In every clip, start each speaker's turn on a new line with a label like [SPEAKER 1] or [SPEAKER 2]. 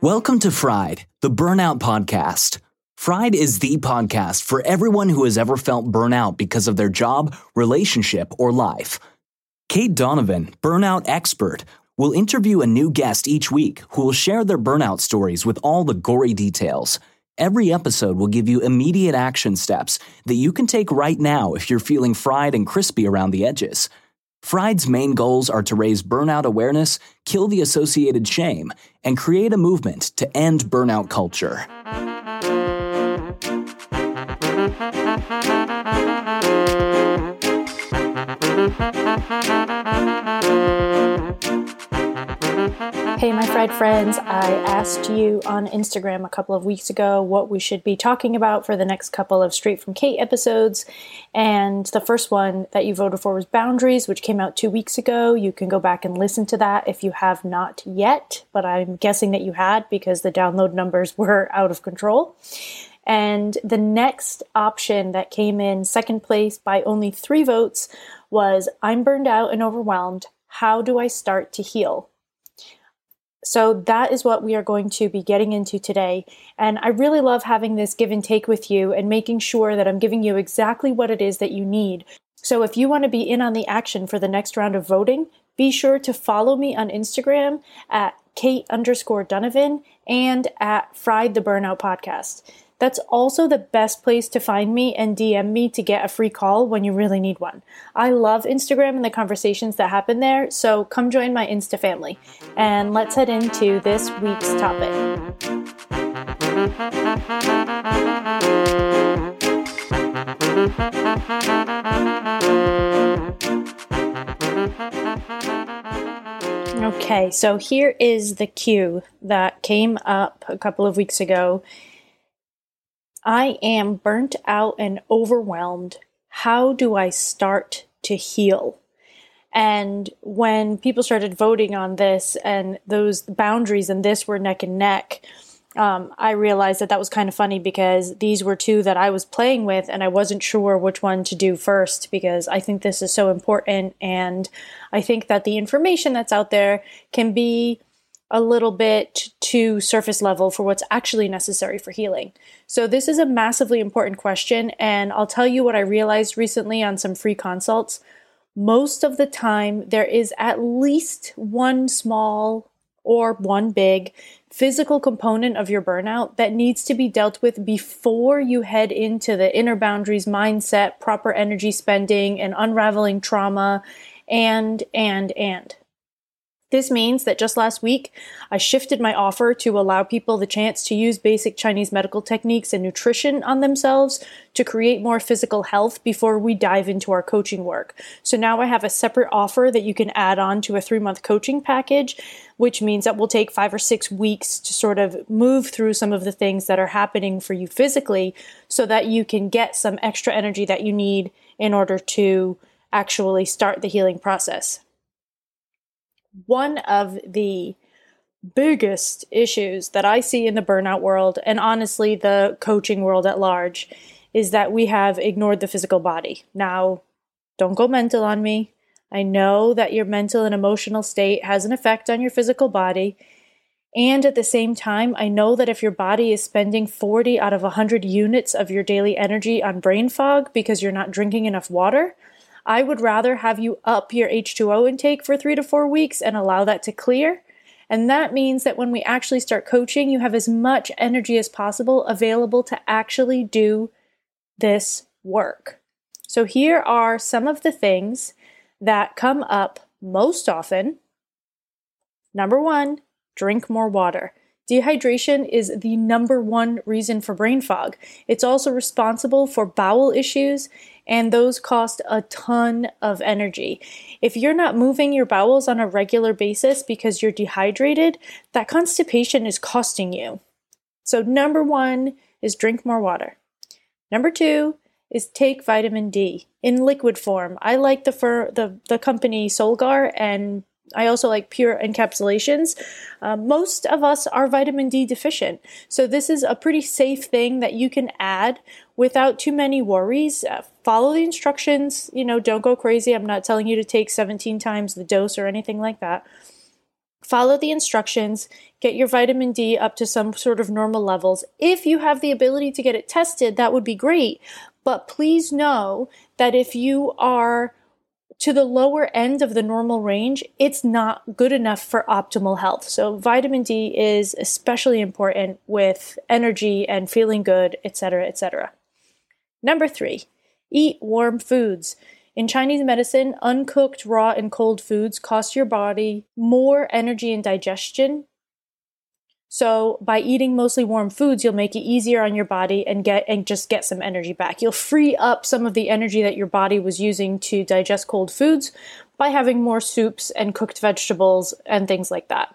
[SPEAKER 1] Welcome to Fried, the Burnout Podcast. Fried is the podcast for everyone who has ever felt burnout because of their job, relationship, or life. Cait Donovan, burnout expert, will interview a new guest each week who will share their burnout stories with all the gory details. Every episode will give you immediate action steps that you can take right now if you're feeling fried and crispy around the edges. Fried's main goals are to raise burnout awareness, kill the associated shame, and create a movement to end burnout culture.
[SPEAKER 2] Hey, my fried friends, I asked you on Instagram a couple of weeks ago what we should be talking about for the next couple of Straight from Cait episodes. And the first one that you voted for was Boundaries, which came out two weeks ago. You can go back and listen to that if you have not yet, but I'm guessing that you had because the download numbers were out of control. And the next option that came in second place by only three votes was I'm burned out and overwhelmed. How do I start to heal? So that is what we are going to be getting into today. And I really love having this give and take with you and making sure that I'm giving you exactly what it is that you need. So if you want to be in on the action for the next round of voting, be sure to follow me on Instagram at Cait underscore Donovan and at Fried the Burnout Podcast. That's also the best place to find me and DM me to get a free call when you really need one. I love Instagram and the conversations that happen there, so come join my Insta family. And let's head into this week's topic. Okay, so here is the cue that came up a couple of weeks ago I am burnt out and overwhelmed. How do I start to heal? And when people started voting on this and those boundaries and this were neck and neck, um, I realized that that was kind of funny because these were two that I was playing with and I wasn't sure which one to do first because I think this is so important. And I think that the information that's out there can be a little bit too surface level for what's actually necessary for healing. So, this is a massively important question, and I'll tell you what I realized recently on some free consults. Most of the time, there is at least one small or one big physical component of your burnout that needs to be dealt with before you head into the inner boundaries mindset, proper energy spending, and unraveling trauma, and, and, and. This means that just last week, I shifted my offer to allow people the chance to use basic Chinese medical techniques and nutrition on themselves to create more physical health before we dive into our coaching work. So now I have a separate offer that you can add on to a three month coaching package, which means that will take five or six weeks to sort of move through some of the things that are happening for you physically so that you can get some extra energy that you need in order to actually start the healing process one of the biggest issues that I see in the burnout world, and honestly, the coaching world at large, is that we have ignored the physical body. Now, don't go mental on me. I know that your mental and emotional state has an effect on your physical body. And at the same time, I know that if your body is spending 40 out of 100 units of your daily energy on brain fog because you're not drinking enough water, I would rather have you up your H2O intake for three to four weeks and allow that to clear. And that means that when we actually start coaching, you have as much energy as possible available to actually do this work. So, here are some of the things that come up most often. Number one, drink more water. Dehydration is the number one reason for brain fog. It's also responsible for bowel issues, and those cost a ton of energy. If you're not moving your bowels on a regular basis because you're dehydrated, that constipation is costing you. So, number one is drink more water. Number two is take vitamin D in liquid form. I like the fir- the the company Solgar and I also like pure encapsulations. Uh, most of us are vitamin D deficient. So, this is a pretty safe thing that you can add without too many worries. Uh, follow the instructions. You know, don't go crazy. I'm not telling you to take 17 times the dose or anything like that. Follow the instructions, get your vitamin D up to some sort of normal levels. If you have the ability to get it tested, that would be great. But please know that if you are to the lower end of the normal range, it's not good enough for optimal health. So vitamin D is especially important with energy and feeling good, etc., etc. Number 3, eat warm foods. In Chinese medicine, uncooked, raw, and cold foods cost your body more energy and digestion so by eating mostly warm foods, you'll make it easier on your body and get and just get some energy back. You'll free up some of the energy that your body was using to digest cold foods by having more soups and cooked vegetables and things like that.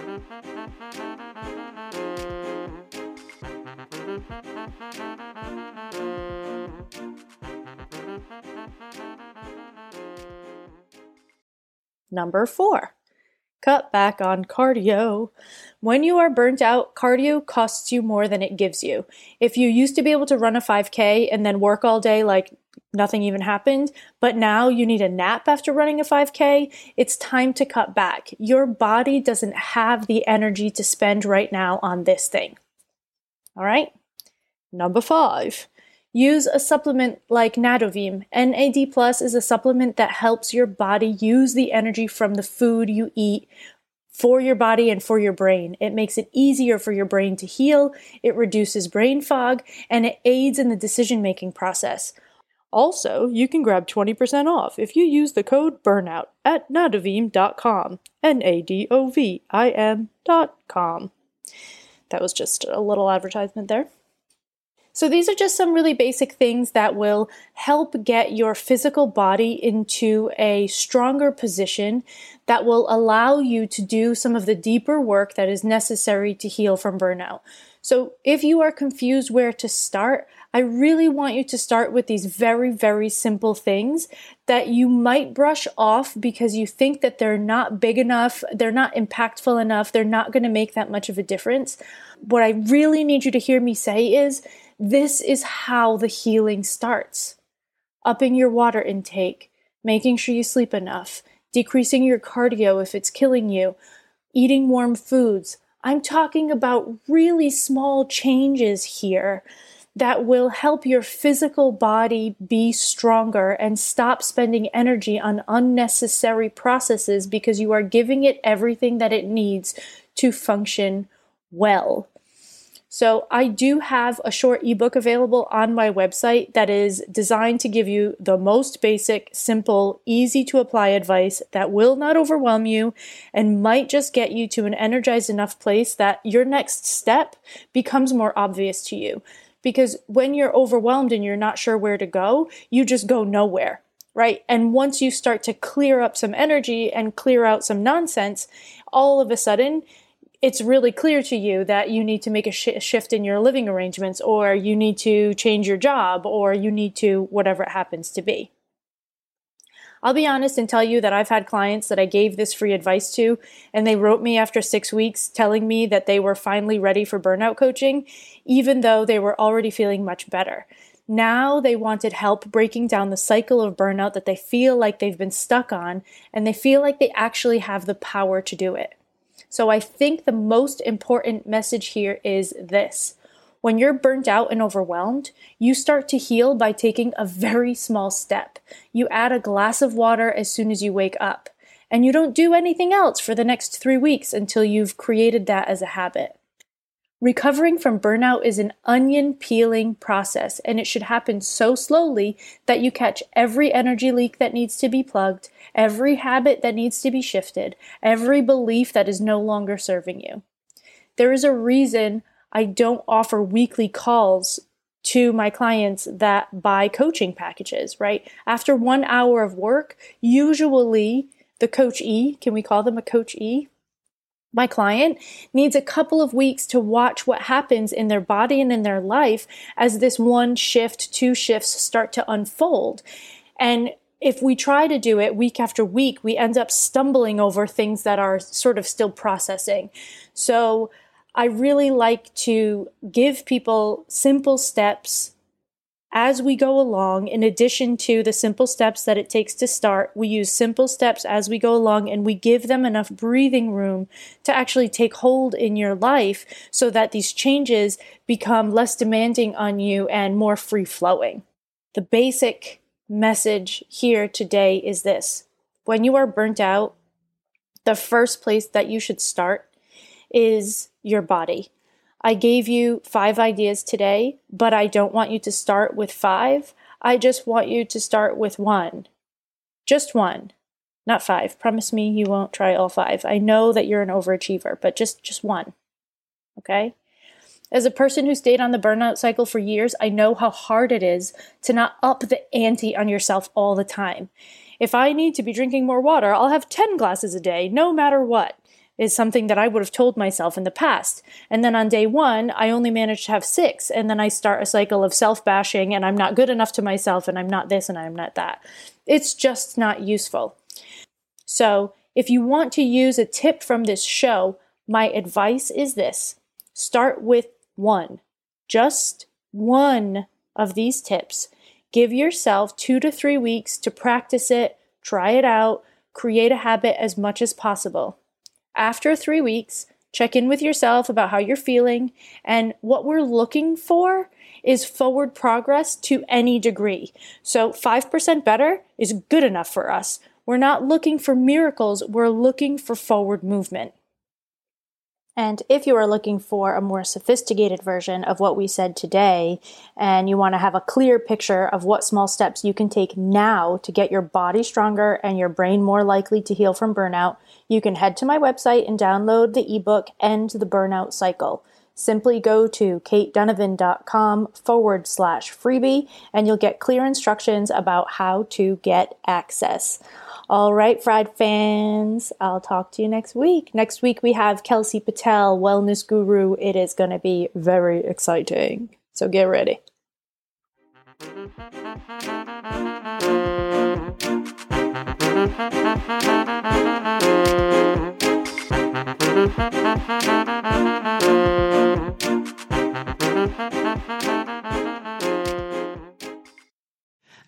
[SPEAKER 2] Number four, cut back on cardio. When you are burnt out, cardio costs you more than it gives you. If you used to be able to run a 5K and then work all day like nothing even happened, but now you need a nap after running a 5K, it's time to cut back. Your body doesn't have the energy to spend right now on this thing. All right? Number five, Use a supplement like Nadovim. NAD Plus is a supplement that helps your body use the energy from the food you eat for your body and for your brain. It makes it easier for your brain to heal, it reduces brain fog, and it aids in the decision making process. Also, you can grab 20% off if you use the code BURNOUT at nadovim.com. N A D O V I M.com. That was just a little advertisement there. So, these are just some really basic things that will help get your physical body into a stronger position that will allow you to do some of the deeper work that is necessary to heal from burnout. So, if you are confused where to start, I really want you to start with these very, very simple things that you might brush off because you think that they're not big enough, they're not impactful enough, they're not going to make that much of a difference. What I really need you to hear me say is this is how the healing starts. Upping your water intake, making sure you sleep enough, decreasing your cardio if it's killing you, eating warm foods. I'm talking about really small changes here that will help your physical body be stronger and stop spending energy on unnecessary processes because you are giving it everything that it needs to function well. So, I do have a short ebook available on my website that is designed to give you the most basic, simple, easy to apply advice that will not overwhelm you and might just get you to an energized enough place that your next step becomes more obvious to you. Because when you're overwhelmed and you're not sure where to go, you just go nowhere. right? And once you start to clear up some energy and clear out some nonsense, all of a sudden, it's really clear to you that you need to make a sh- shift in your living arrangements, or you need to change your job, or you need to whatever it happens to be. I'll be honest and tell you that I've had clients that I gave this free advice to, and they wrote me after six weeks telling me that they were finally ready for burnout coaching, even though they were already feeling much better. Now they wanted help breaking down the cycle of burnout that they feel like they've been stuck on, and they feel like they actually have the power to do it. So I think the most important message here is this. When you're burnt out and overwhelmed, you start to heal by taking a very small step. You add a glass of water as soon as you wake up, and you don't do anything else for the next three weeks until you've created that as a habit. Recovering from burnout is an onion peeling process, and it should happen so slowly that you catch every energy leak that needs to be plugged, every habit that needs to be shifted, every belief that is no longer serving you. There is a reason I don't offer weekly calls to my clients that buy coaching packages, right? After one hour of work, usually the coach E, can we call them a coach E? My client needs a couple of weeks to watch what happens in their body and in their life as this one shift, two shifts start to unfold. And if we try to do it week after week, we end up stumbling over things that are sort of still processing. So I really like to give people simple steps as we go along, in addition to the simple steps that it takes to start, we use simple steps as we go along and we give them enough breathing room to actually take hold in your life so that these changes become less demanding on you and more free flowing. The basic message here today is this when you are burnt out, the first place that you should start is your body. I gave you five ideas today, but I don't want you to start with five. I just want you to start with one. Just one. Not five. Promise me you won't try all five. I know that you're an overachiever, but just just one. Okay? As a person who stayed on the burnout cycle for years, I know how hard it is to not up the ante on yourself all the time. If I need to be drinking more water, I'll have 10 glasses a day, no matter what is something that I would have told myself in the past. And then on day one, I only managed to have six. And then I start a cycle of self bashing and I'm not good enough to myself and I'm not this and I'm not that. It's just not useful. So if you want to use a tip from this show, my advice is this start with one, just one of these tips. Give yourself two to three weeks to practice it, try it out, create a habit as much as possible. After three weeks, check in with yourself about how you're feeling. And what we're looking for is forward progress to any degree. So 5% better is good enough for us. We're not looking for miracles, we're looking for forward movement. And if you are looking for a more sophisticated version of what we said today, and you want to have a clear picture of what small steps you can take now to get your body stronger and your brain more likely to heal from burnout, you can head to my website and download the ebook End the Burnout Cycle. Simply go to caitdonovan.com forward slash freebie and you'll get clear instructions about how to get access. All right, Fried fans, I'll talk to you next week. Next week we have Kelsey Patel, wellness guru. It is going to be very exciting. So get ready.